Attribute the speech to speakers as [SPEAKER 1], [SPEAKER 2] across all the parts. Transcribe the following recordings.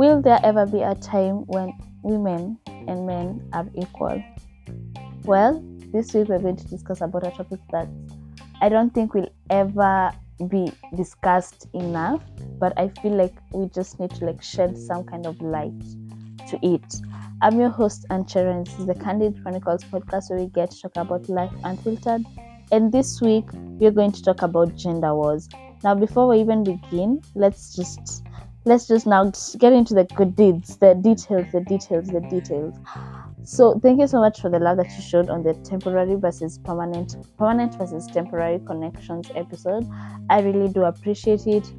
[SPEAKER 1] Will there ever be a time when women and men are equal? Well, this week we're going to discuss about a topic that I don't think will ever be discussed enough, but I feel like we just need to like shed some kind of light to it. I'm your host, Ann Cheera, this is the Candid Chronicles podcast where we get to talk about life unfiltered. And this week we're going to talk about gender wars. Now, before we even begin, let's just let's just now get into the good deeds, the details, the details, the details. So thank you so much for the love that you showed on the temporary versus permanent, permanent versus temporary connections episode. I really do appreciate it.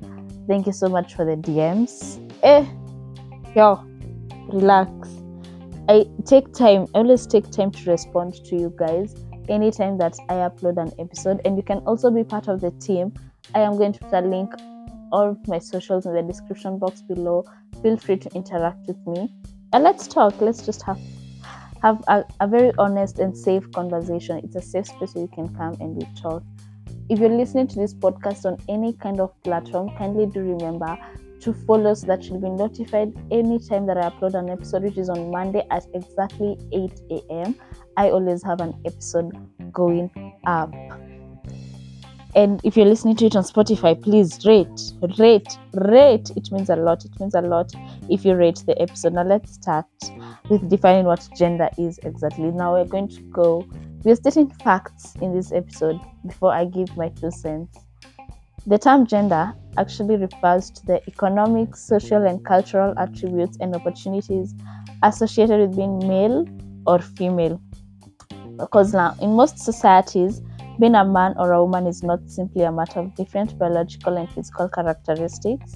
[SPEAKER 1] Thank you so much for the DMs. Eh, yo, relax. I take time. I always take time to respond to you guys anytime that I upload an episode, and you can also be part of the team. I am going to put a link all my socials in the description box below. Feel free to interact with me and let's talk. Let's just have have a, a very honest and safe conversation. It's a safe space where you can come and we talk. If you're listening to this podcast on any kind of platform, kindly do remember to follow so that you'll be notified anytime that I upload an episode, which is on Monday at exactly 8 a.m. I always have an episode going up. And if you're listening to it on Spotify, please rate, rate, rate. It means a lot. It means a lot if you rate the episode. Now, let's start with defining what gender is exactly. Now, we're going to go, we're stating facts in this episode before I give my two cents. The term gender actually refers to the economic, social, and cultural attributes and opportunities associated with being male or female. Because now, in most societies, being a man or a woman is not simply a matter of different biological and physical characteristics.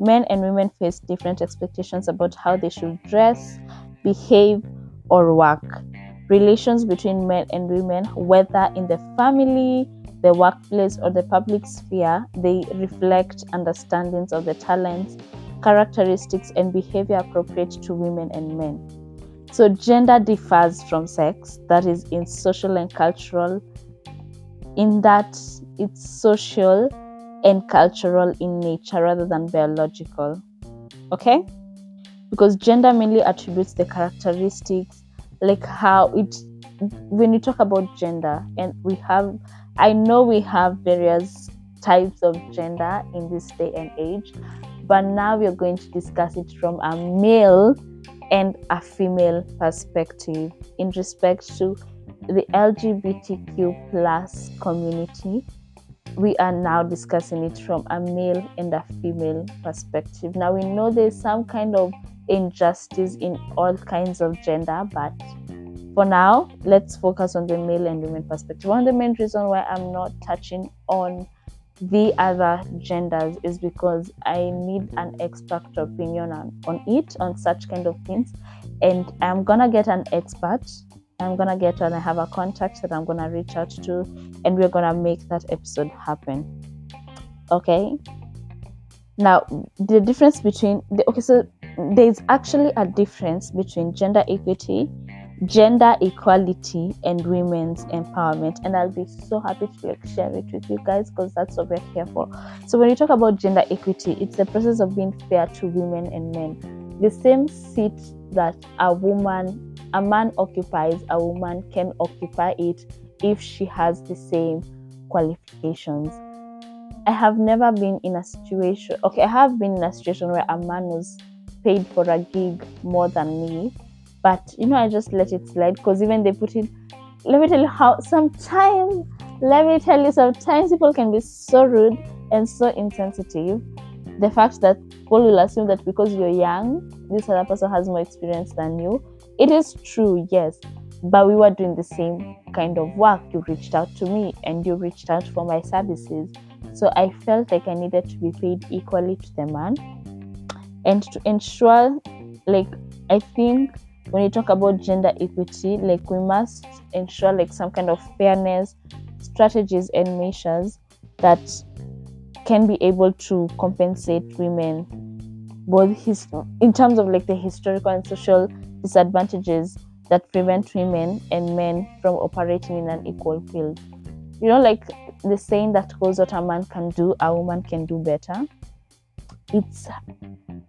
[SPEAKER 1] Men and women face different expectations about how they should dress, behave, or work. Relations between men and women, whether in the family, the workplace, or the public sphere, they reflect understandings of the talents, characteristics, and behavior appropriate to women and men. So, gender differs from sex, that is, in social and cultural in that it's social and cultural in nature rather than biological. Okay? Because gender mainly attributes the characteristics, like how it, when you talk about gender, and we have, I know we have various types of gender in this day and age, but now we're going to discuss it from a male and a female perspective in respect to the LGBTQ plus community, we are now discussing it from a male and a female perspective. Now we know there's some kind of injustice in all kinds of gender, but for now, let's focus on the male and women perspective. One of the main reasons why I'm not touching on the other genders is because I need an expert opinion on, on it, on such kind of things. And I'm gonna get an expert I'm gonna get and I have a contact that I'm gonna reach out to, and we're gonna make that episode happen. Okay. Now, the difference between the okay, so there's actually a difference between gender equity, gender equality, and women's empowerment, and I'll be so happy to like share it with you guys because that's what we're here for. So when you talk about gender equity, it's the process of being fair to women and men. The same seat that a woman a man occupies, a woman can occupy it if she has the same qualifications. I have never been in a situation, okay, I have been in a situation where a man was paid for a gig more than me, but you know, I just let it slide because even they put it, let me tell you how sometimes, let me tell you, sometimes people can be so rude and so insensitive. The fact that people will assume that because you're young, this other person has more experience than you, it is true, yes, but we were doing the same kind of work. You reached out to me and you reached out for my services. So I felt like I needed to be paid equally to the man. And to ensure, like, I think when you talk about gender equity, like, we must ensure, like, some kind of fairness, strategies, and measures that can be able to compensate women both his in terms of like the historical and social disadvantages that prevent women and men from operating in an equal field. You know, like the saying that goes, What a man can do, a woman can do better. It's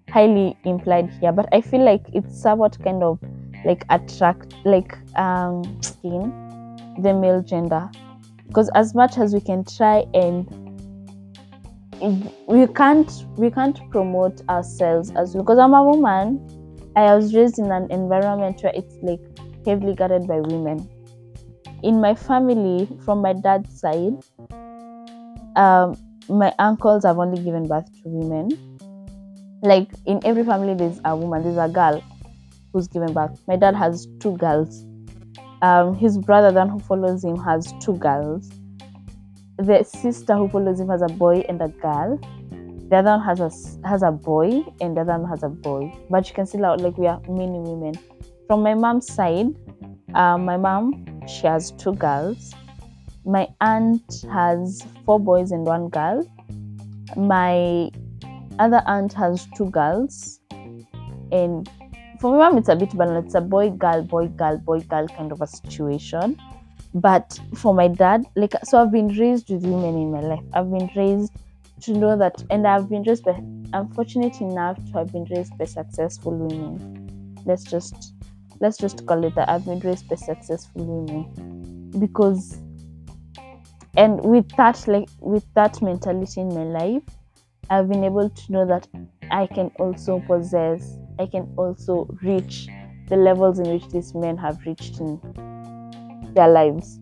[SPEAKER 1] highly implied here, but I feel like it's somewhat kind of like attract like um skin the male gender because as much as we can try and we can't we can't promote ourselves as because I'm a woman. I was raised in an environment where it's like heavily guarded by women. In my family, from my dad's side, um, my uncles have only given birth to women. Like in every family, there's a woman, there's a girl who's given birth. My dad has two girls. Um, his brother, then who follows him, has two girls the sister who follows him has a boy and a girl. The other one has a has a boy and the other one has a boy. But you can see like we are many women. From my mom's side, uh, my mom she has two girls. My aunt has four boys and one girl. My other aunt has two girls, and for my mom it's a bit balanced. It's a boy girl boy girl boy girl kind of a situation but for my dad like so i've been raised with women in my life i've been raised to know that and i've been raised by i'm fortunate enough to have been raised by successful women let's just let's just call it that i've been raised by successful women because and with that like with that mentality in my life i've been able to know that i can also possess i can also reach the levels in which these men have reached in their lives.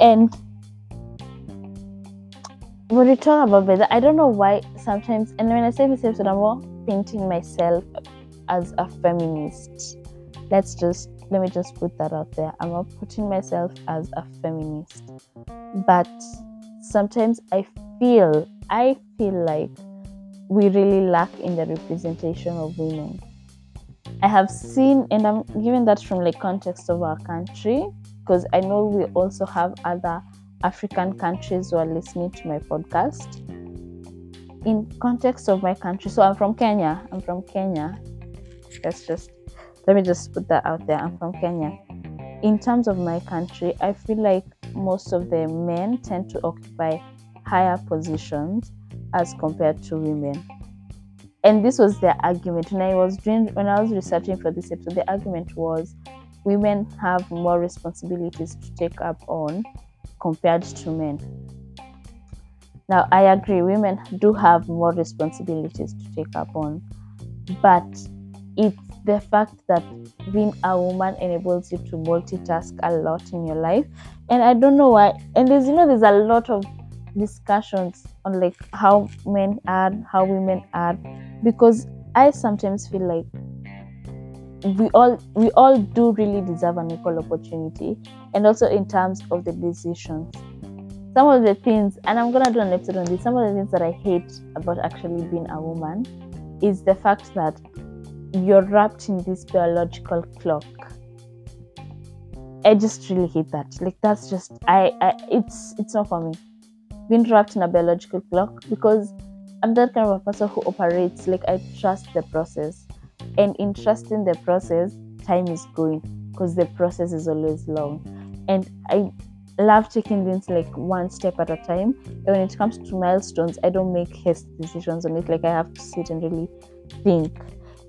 [SPEAKER 1] And when we talk about better, I don't know why sometimes, and when I say this episode, I'm more painting myself as a feminist. Let's just let me just put that out there. I'm not putting myself as a feminist, but sometimes I feel I feel like we really lack in the representation of women. I have seen, and I'm giving that from like context of our country because I know we also have other African countries who are listening to my podcast. In context of my country, so I'm from Kenya. I'm from Kenya. Let's just let me just put that out there. I'm from Kenya. In terms of my country, I feel like most of the men tend to occupy higher positions as compared to women. And this was their argument. When I was doing when I was researching for this episode, the argument was women have more responsibilities to take up on compared to men. Now, I agree, women do have more responsibilities to take up on, but it's the fact that being a woman enables you to multitask a lot in your life. And I don't know why, and there's, you know, there's a lot of discussions on like how men are, how women are, because I sometimes feel like we all we all do really deserve an equal opportunity and also in terms of the decisions. Some of the things and i'm gonna do an episode on this some of the things that i hate about actually being a woman is the fact that you're wrapped in this biological clock. I just really hate that. Like that's just i, I it's it's not for me. Being wrapped in a biological clock because i'm that kind of a person who operates like i trust the process and in trusting the process time is going because the process is always long. And i love taking things like one step at a time. And when it comes to milestones i don't make haste decisions on it. Like i have to sit and really think.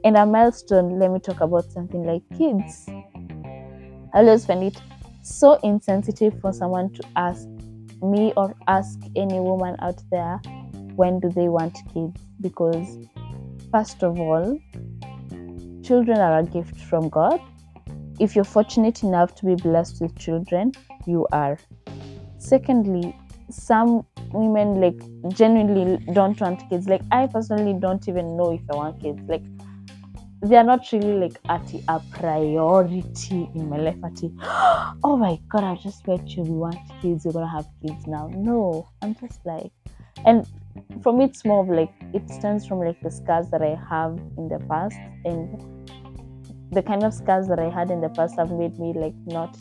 [SPEAKER 1] And a milestone let me talk about something like kids. I always find it so insensitive for someone to ask me or ask any woman out there when do they want kids? Because first of all children are a gift from God. If you're fortunate enough to be blessed with children, you are. Secondly, some women like genuinely don't want kids. Like I personally don't even know if I want kids. Like they are not really like at a priority in my life. At oh my god, I just bet you we want kids. We're gonna have kids now. No, I'm just like, and for me, it's more of like it stems from like the scars that I have in the past and the kind of scars that I had in the past have made me like not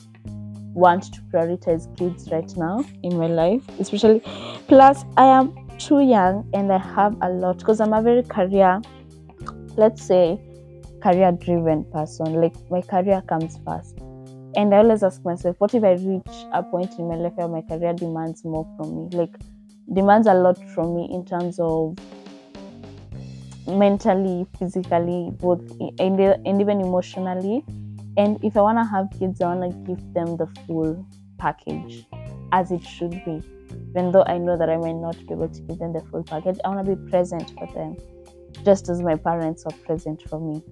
[SPEAKER 1] want to prioritize kids right now in my life, especially. Plus, I am too young and I have a lot because I'm a very career, let's say, career driven person. Like my career comes first. And I always ask myself, what if I reach a point in my life where my career demands more from me? Like, demands a lot from me in terms of mentally, physically, both, and, and even emotionally. And if I want to have kids, I want to give them the full package as it should be. Even though I know that I might not be able to give them the full package, I want to be present for them, just as my parents are present for me.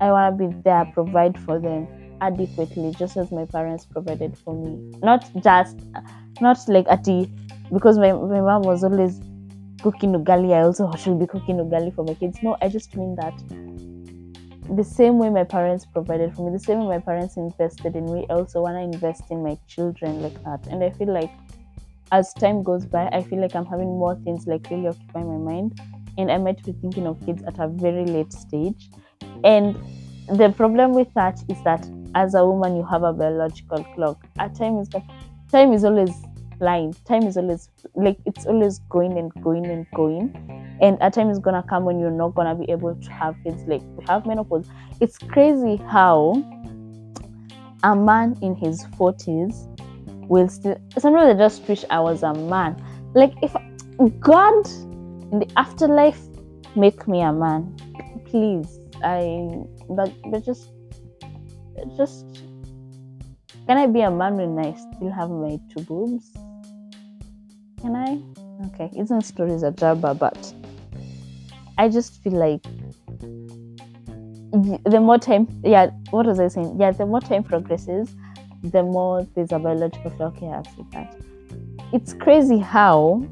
[SPEAKER 1] I want to be there, provide for them adequately, just as my parents provided for me. Not just, not like at the, because my, my mom was always cooking ugali, I also should be cooking ugali for my kids. No, I just mean that the same way my parents provided for me, the same way my parents invested in me, I also want to invest in my children like that. And I feel like as time goes by, I feel like I'm having more things like really occupy my mind. And I might be thinking of kids at a very late stage. And the problem with that is that as a woman, you have a biological clock. At times, time is always flying. Time is always like it's always going and going and going. And a time is gonna come when you're not gonna be able to have kids. Like we have menopause. It's crazy how a man in his forties will still. Sometimes I just wish I was a man. Like if God in the afterlife make me a man, please. I but but just just can I be a man when I still have my two boobs? Can I? Okay, isn't stories a jabba, but I just feel like the more time, yeah, what was I saying? Yeah, the more time progresses, the more there's a biological clock. Yeah, I've that. It's crazy how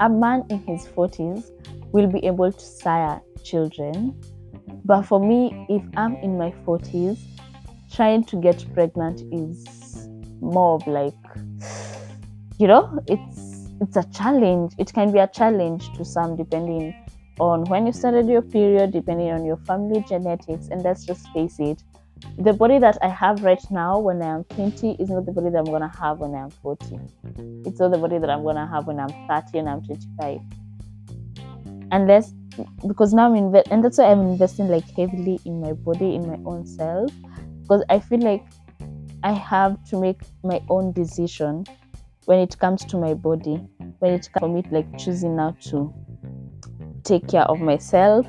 [SPEAKER 1] a man in his 40s will be able to sire children. But for me, if I'm in my 40s, trying to get pregnant is more of like you know it's it's a challenge. It can be a challenge to some depending on when you started your period depending on your family genetics and let's just face it. The body that i have right now when i am 20 is not the body that i'm going to have when i'm 40 it's not the body that i'm going to have when i'm 30 and i'm 25 unless because now i'm invest and that's why i'm investing like heavily in my body in my own self because i feel like i have to make my own decision when it comes to my body, when it comes for me like choosing now to take care of myself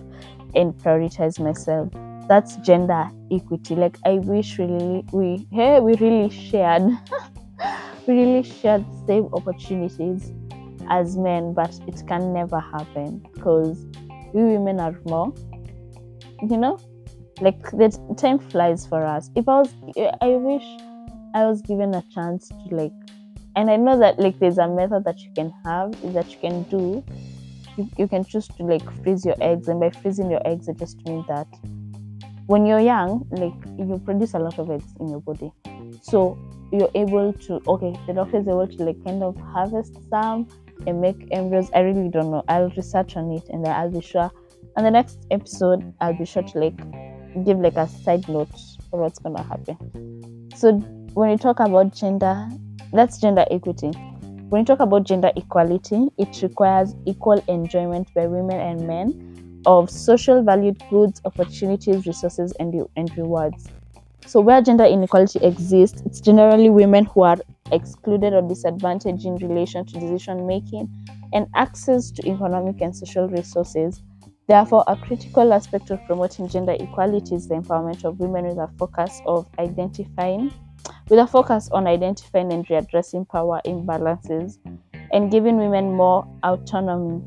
[SPEAKER 1] and prioritize myself. That's gender equity. Like I wish really we hey we really shared we really shared same opportunities as men, but it can never happen because we women are more you know like the time flies for us if i was i wish i was given a chance to like and i know that like there's a method that you can have is that you can do. You, you can choose to like freeze your eggs and by freezing your eggs it just means that when you're young like you produce a lot of eggs in your body. So you're able to okay the doctor is able to like kind of harvest some and make embryos. I really don't know. I'll research on it and then i'll be sure. On the next episode i'll be sure to like give like a side note for what's gonna happen. So when you talk about gender that's gender equity. When you talk about gender equality, it requires equal enjoyment by women and men of social valued goods, opportunities, resources, and, and rewards. So, where gender inequality exists, it's generally women who are excluded or disadvantaged in relation to decision making and access to economic and social resources. Therefore, a critical aspect of promoting gender equality is the empowerment of women with a focus of identifying with a focus on identifying and readdressing power imbalances and giving women more autonomy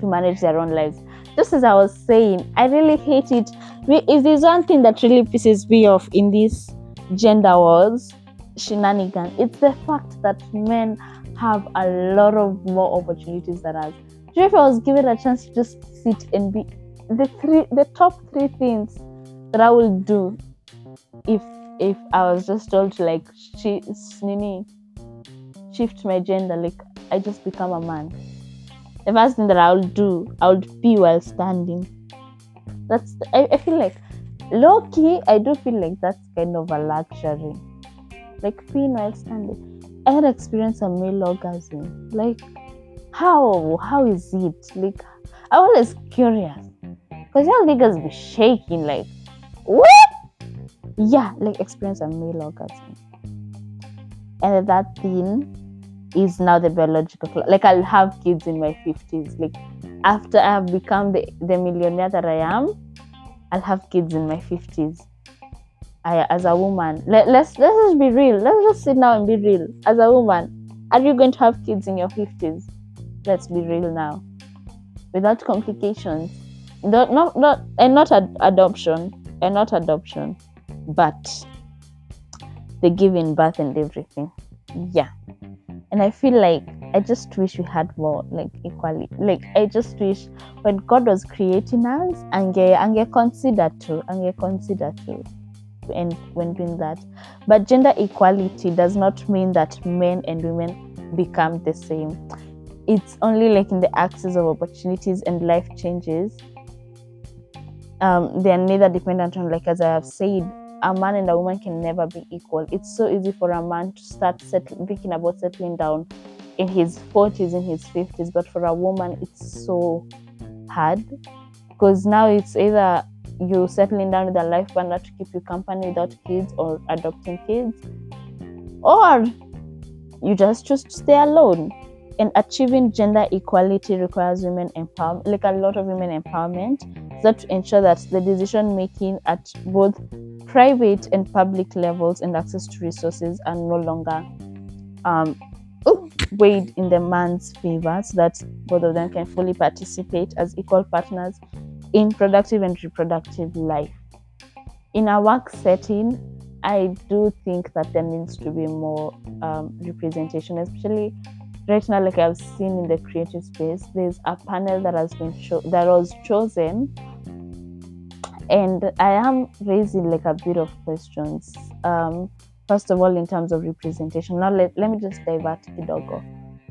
[SPEAKER 1] to manage their own lives. Just as I was saying, I really hate it. If there's one thing that really pisses me off in this gender wars shenanigan, it's the fact that men have a lot of more opportunities than us. Do if I was given a chance to just sit and be the three, the top three things that I will do if if I was just told to like she, nini, shift my gender, like I just become a man. The first thing that I would do, I would pee while standing. That's I, I feel like low key, I do feel like that's kind of a luxury. Like peeing while standing. I had experienced a male orgasm. Like how how is it? Like I was curious. Cause y'all niggas be shaking like what? Yeah like experience a male orgasm and that thing is now the biological clock. Like I'll have kids in my 50s. Like after I have become the, the millionaire that I am, I'll have kids in my 50s. I, as a woman, let, let's let's just be real. Let's just sit down and be real. As a woman, are you going to have kids in your 50s? Let's be real now. Without complications. Not, not, not, and not ad- adoption. And not adoption. But the giving birth and everything. Yeah. And I feel like I just wish we had more like equality. Like I just wish when God was creating us, and ange consider to, ange consider to and when doing that. But gender equality does not mean that men and women become the same. It's only like in the access of opportunities and life changes. Um, they are neither dependent on, like as I have said, a man and a woman can never be equal. It's so easy for a man to start settling, thinking about settling down in his 40s, in his 50s, but for a woman, it's so hard because now it's either you settling down with a life partner to keep you company without kids or adopting kids, or you just choose to stay alone. And achieving gender equality requires women empowerment, like a lot of women empowerment, so to ensure that the decision making at both private and public levels and access to resources are no longer um, weighed in the man's favor, so that both of them can fully participate as equal partners in productive and reproductive life. In a work setting, I do think that there needs to be more um, representation, especially right now. Like I've seen in the creative space, there's a panel that has been cho- that was chosen, and I am raising like a bit of questions. Um, first of all, in terms of representation, now let, let me just divert the doggo.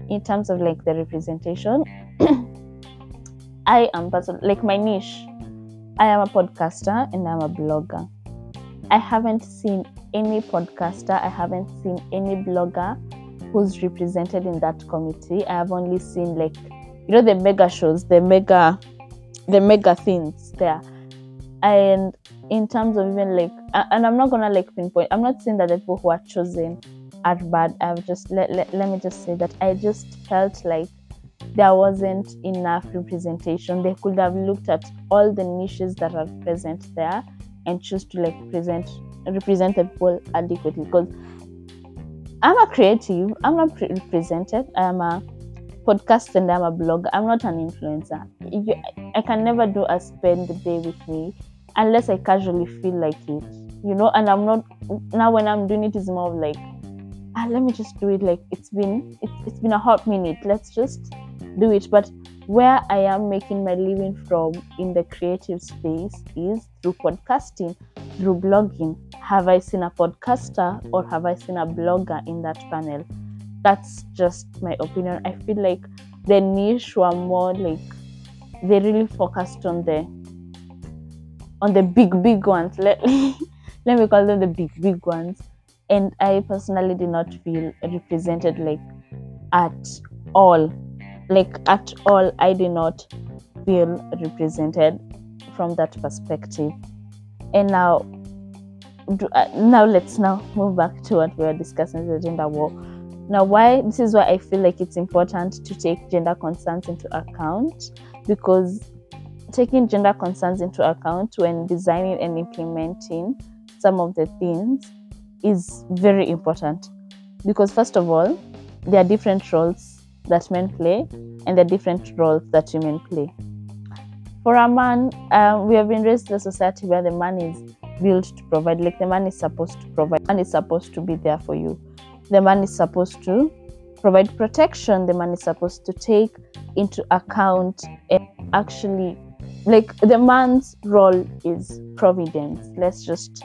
[SPEAKER 1] In terms of like the representation, I am person like my niche. I am a podcaster and I'm a blogger. I haven't seen any podcaster, I haven't seen any blogger who's represented in that committee. I have only seen like you know the mega shows, the mega the mega things there. And in terms of even like and I'm not gonna like pinpoint I'm not saying that the people who are chosen are bad. I've just let, let, let me just say that I just felt like there wasn't enough representation. They could have looked at all the niches that are present there and choose to like present represent the people adequately. Because I'm a creative, I'm not represented. I'm a podcast and I'm a blogger. I'm not an influencer. I can never do a spend the day with me unless I casually feel like it, you know. And I'm not now when I'm doing it is more of like, ah, let me just do it. Like it's been it, it's been a hot minute. Let's just do it. But where I am making my living from in the creative space is through podcasting, through blogging. Have I seen a podcaster or have I seen a blogger in that panel? That's just my opinion. I feel like the niche were more like they really focused on the on the big big ones. Let, me let me call them the big big ones. And I personally did not feel represented like at all like at all i do not feel represented from that perspective. And now uh, now let's now move back to what we were discussing the gender war. Now why this is why i feel like it's important to take gender concerns into account because taking gender concerns into account when designing and implementing some of the things is very important. Because first of all there are different roles that men play and the different roles that women play. For a man, um, we have been raised in a society where the man is built to provide, like the man is supposed to provide, the man is supposed to be there for you. The man is supposed to provide protection, the man is supposed to take into account and actually, like the man's role is providence. Let's just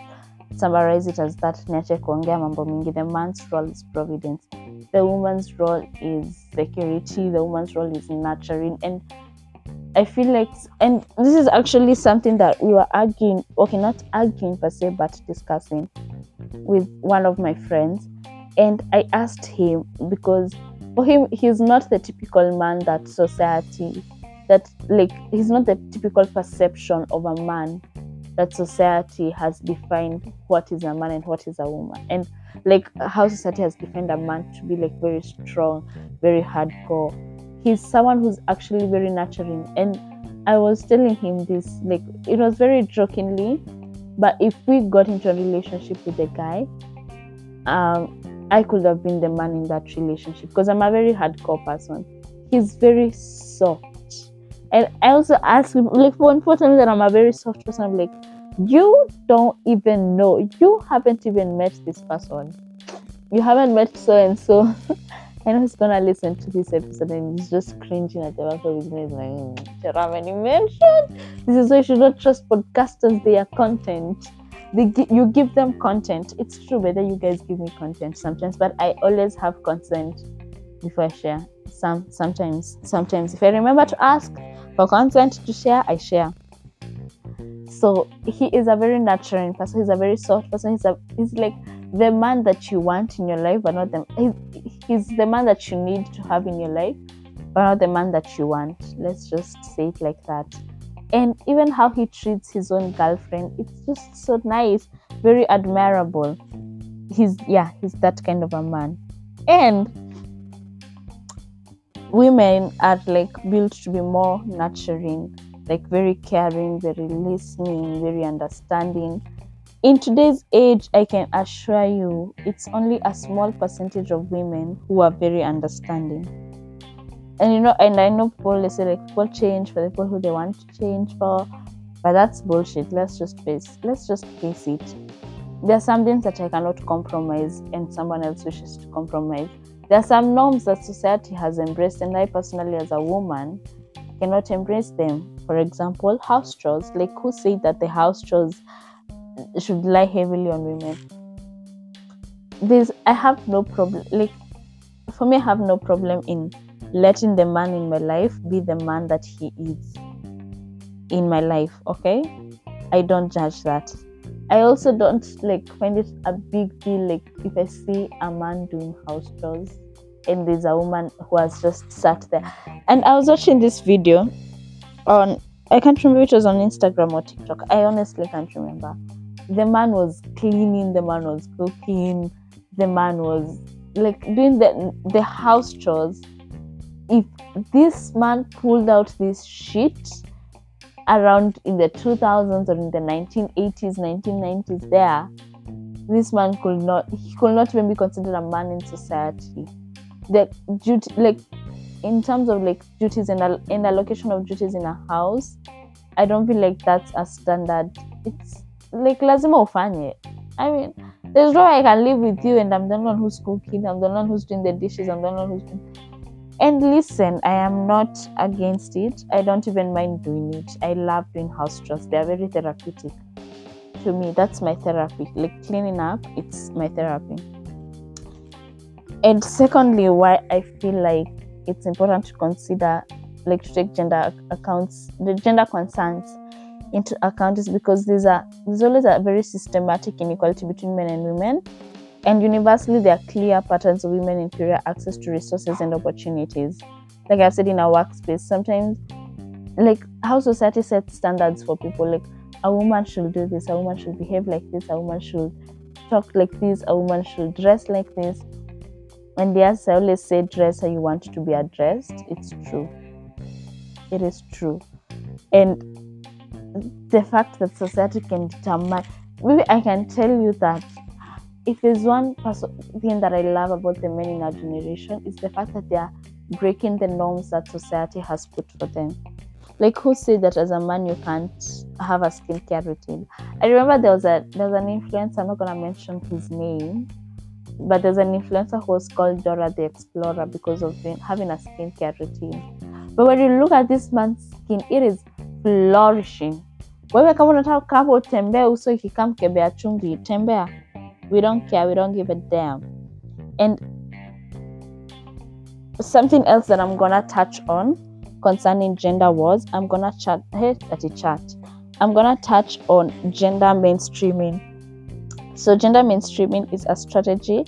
[SPEAKER 1] summarize it as that. The man's role is providence the woman's role is security, the woman's role is nurturing. And I feel like, and this is actually something that we were arguing, okay, not arguing per se, but discussing with one of my friends. And I asked him because for him, he's not the typical man that society, that like, he's not the typical perception of a man that society has defined what is a man and what is a woman. And like how society has defined a man to be like very strong, very hardcore. He's someone who's actually very nurturing. And I was telling him this, like it was very jokingly, but if we got into a relationship with a guy, um, I could have been the man in that relationship because I'm a very hardcore person. He's very soft. And I also ask him, like, for important that I'm a very soft person, I'm like, you don't even know, you haven't even met this person. You haven't met so and so. I know he's gonna listen to this episode and he's just cringing at the back of his head, like, mm, you mentioned. This is why you should not trust podcasters, their content they you give them content. It's true whether you guys give me content sometimes, but I always have consent before I share. Some sometimes sometimes if I remember to ask for consent to share, I share. So he is a very nurturing person. He's a very soft person. He's a he's like the man that you want in your life, but not the he's, he's the man that you need to have in your life, but not the man that you want. Let's just say it like that and even how he treats his own girlfriend it's just so nice very admirable he's yeah he's that kind of a man and women are like built to be more nurturing like very caring very listening very understanding in today's age i can assure you it's only a small percentage of women who are very understanding and you know, and I know people they say like people change for the people who they want to change for, but that's bullshit. Let's just face let's just face it. There are some things that I cannot compromise and someone else wishes to compromise. There are some norms that society has embraced, and I personally, as a woman, cannot embrace them. For example, house chores. Like who said that the house chores should lie heavily on women? This I have no problem. Like for me, I have no problem in letting the man in my life be the man that he is in my life okay i don't judge that i also don't like find it a big deal like if i see a man doing house chores and there's a woman who has just sat there. And i was watching this video on i can't remember it was on instagram or tiktok. I honestly can't remember. The man was cleaning the man was cooking the man was like doing the the house chores. If this man pulled out this shit around in the 2000s or in the 1980s 1990s there this man could not he could not even be considered a man in society the duty like in terms of like duties and, in allocation of duties in a house i don't feel like that's a standard it's like lazima ufanye i mean there's no way i can live with you and i'm the one who's cooking i'm the one who's doing the dishes i'm the one who's doing and listen, I am not against it. I don't even mind doing it. I love doing house chores. They are very therapeutic. To me, that's my therapy. Like cleaning up, it's my therapy. And secondly, why I feel like it's important to consider like to take gender accounts the gender concerns into account is because there's a there's always a very systematic inequality between men and women and universally, there are clear patterns of women inferior access to resources and opportunities. Like I've said in our workspace, sometimes, like how society sets standards for people, like a woman should do this, a woman should behave like this, a woman should talk like this, a woman should dress like this. And yes, I always say dress how you want to be addressed. It's true. It is true. And the fact that society can determine, maybe I can tell you that if there's one person thing that I love about the men in our generation, is the fact that they are breaking the norms that society has put for them. Like who said that as a man you can't have a skincare routine? I remember there was a there was an influencer, I'm not gonna mention his name, but there's an influencer who's called Dora the Explorer because of having a skincare routine. But when you look at this man's skin, it is flourishing. Wewe kama unataka uso ikikaa mkebe ya chumvi, tembea we don't care we don't give a damn and something else that i'm gonna touch on concerning gender wars i'm gonna chat hey at a chat i'm gonna touch on gender mainstreaming so gender mainstreaming is a strategy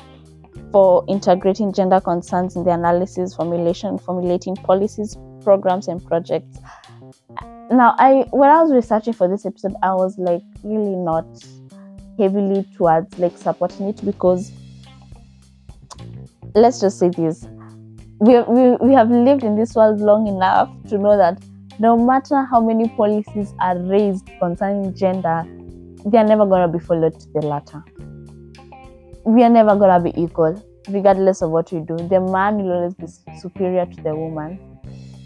[SPEAKER 1] for integrating gender concerns in the analysis formulation formulating policies programs and projects. Now i when i was researching for this episode i was like really not heavily towards like supporting it because let's just say this we, we, we have lived in this world long enough to know that no matter how many policies are raised concerning gender, they are never going to be followed to the latter. We are never going to be equal, regardless of what we do. The man will always be superior to the woman.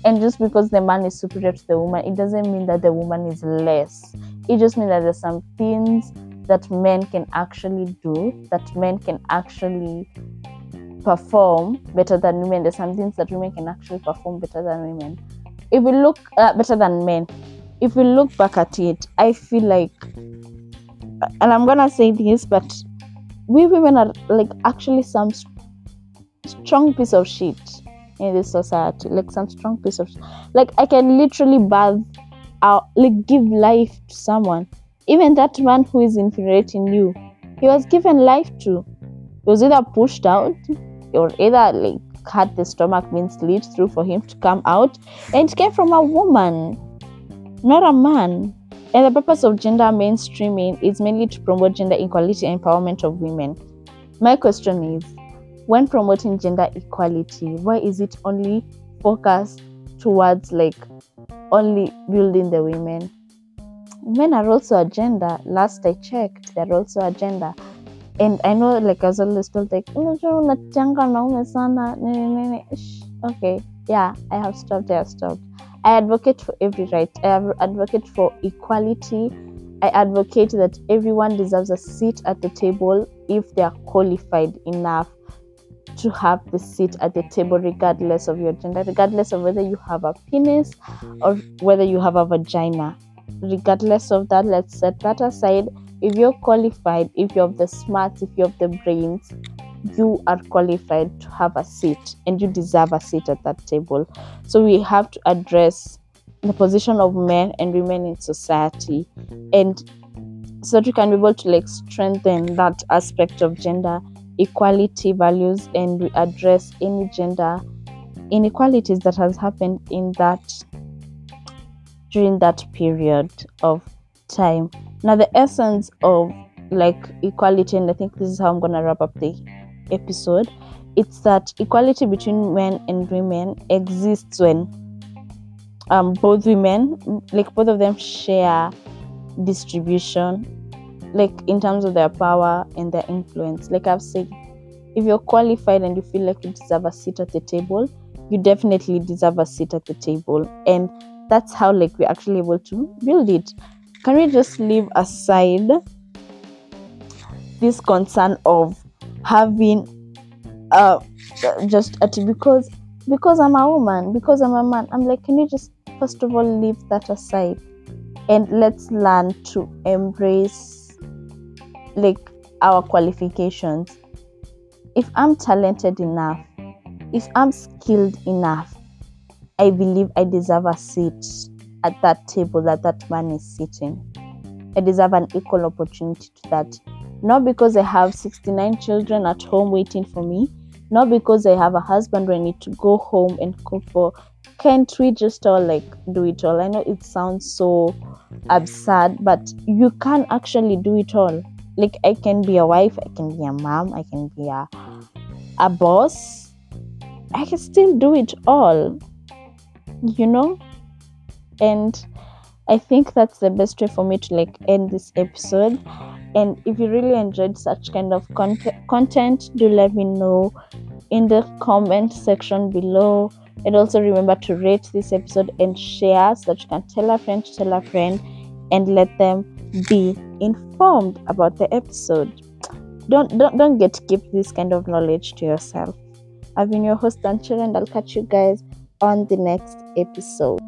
[SPEAKER 1] And just because the man is superior to the woman, it doesn't mean that the woman is less. It just means that there's some things that men can actually do, that men can actually perform better than women. There's some things that women can actually perform better than women. If we look uh, better than men, if we look back at it, I feel like, and I'm gonna say this, but we women are like actually some strong piece of shit in this society. Like some strong piece of, like I can literally birth out, like give life to someone. Even that man who is infuriating you, he was given life to. He was either pushed out or either like had the stomach being slit through for him to come out and it came from a woman not a man and the purpose of gender mainstreaming is mainly to promote gender equality and empowerment of women my question is when promoting gender equality why is it only focused towards like only building the women men are also a gender last i checked they're also a gender and I know like I was always told like okay yeah I have stopped I have stopped I advocate for every right. I advocate for equality. I advocate that everyone deserves a seat at the table if they are qualified enough to have the seat at the table regardless of your gender regardless of whether you have a penis or whether you have a vagina. Regardless of that let's set that aside. If you're qualified, if you have the smarts, if you have the brains, you are qualified to have a seat and you deserve a seat at that table. So we have to address the position of men and women in society and so that we can be able to like strengthen that aspect of gender equality values and we address any gender inequalities that has happened in that during that period of time now, the essence of like equality, and I think this is how I'm gonna wrap up the episode. It's that equality between men and women exists when um, both women, like both of them, share distribution, like in terms of their power and their influence. Like I've said, if you're qualified and you feel like you deserve a seat at the table, you definitely deserve a seat at the table, and that's how like we're actually able to build it can we just leave aside this concern of having uh just at because because I'm a woman, because I'm a man, I'm like, can you just first of all leave that aside and let's learn to embrace like our qualifications. If I'm talented enough, if I'm skilled enough, I believe I deserve a seat at that table that that man is sitting. I deserve an equal opportunity to that. Not because I have 69 children at home waiting for me, not because I have a husband where I need to go home and cook for. Can't we just all like do it all? I know it sounds so absurd, but you can actually do it all. Like I can be a wife, I can be a mom, I can be a a boss. I can still do it all. You know? and i think that's the best way for me to like end this episode and if you really enjoyed such kind of con- content do let me know in the comment section below. And also remember to rate this episode and share so that you can tell a friend tell a friend and let them be informed about the episode. Don't don't don't get keep this kind of knowledge to yourself. I've been your host Anchel, and i'll catch you guys on the next episode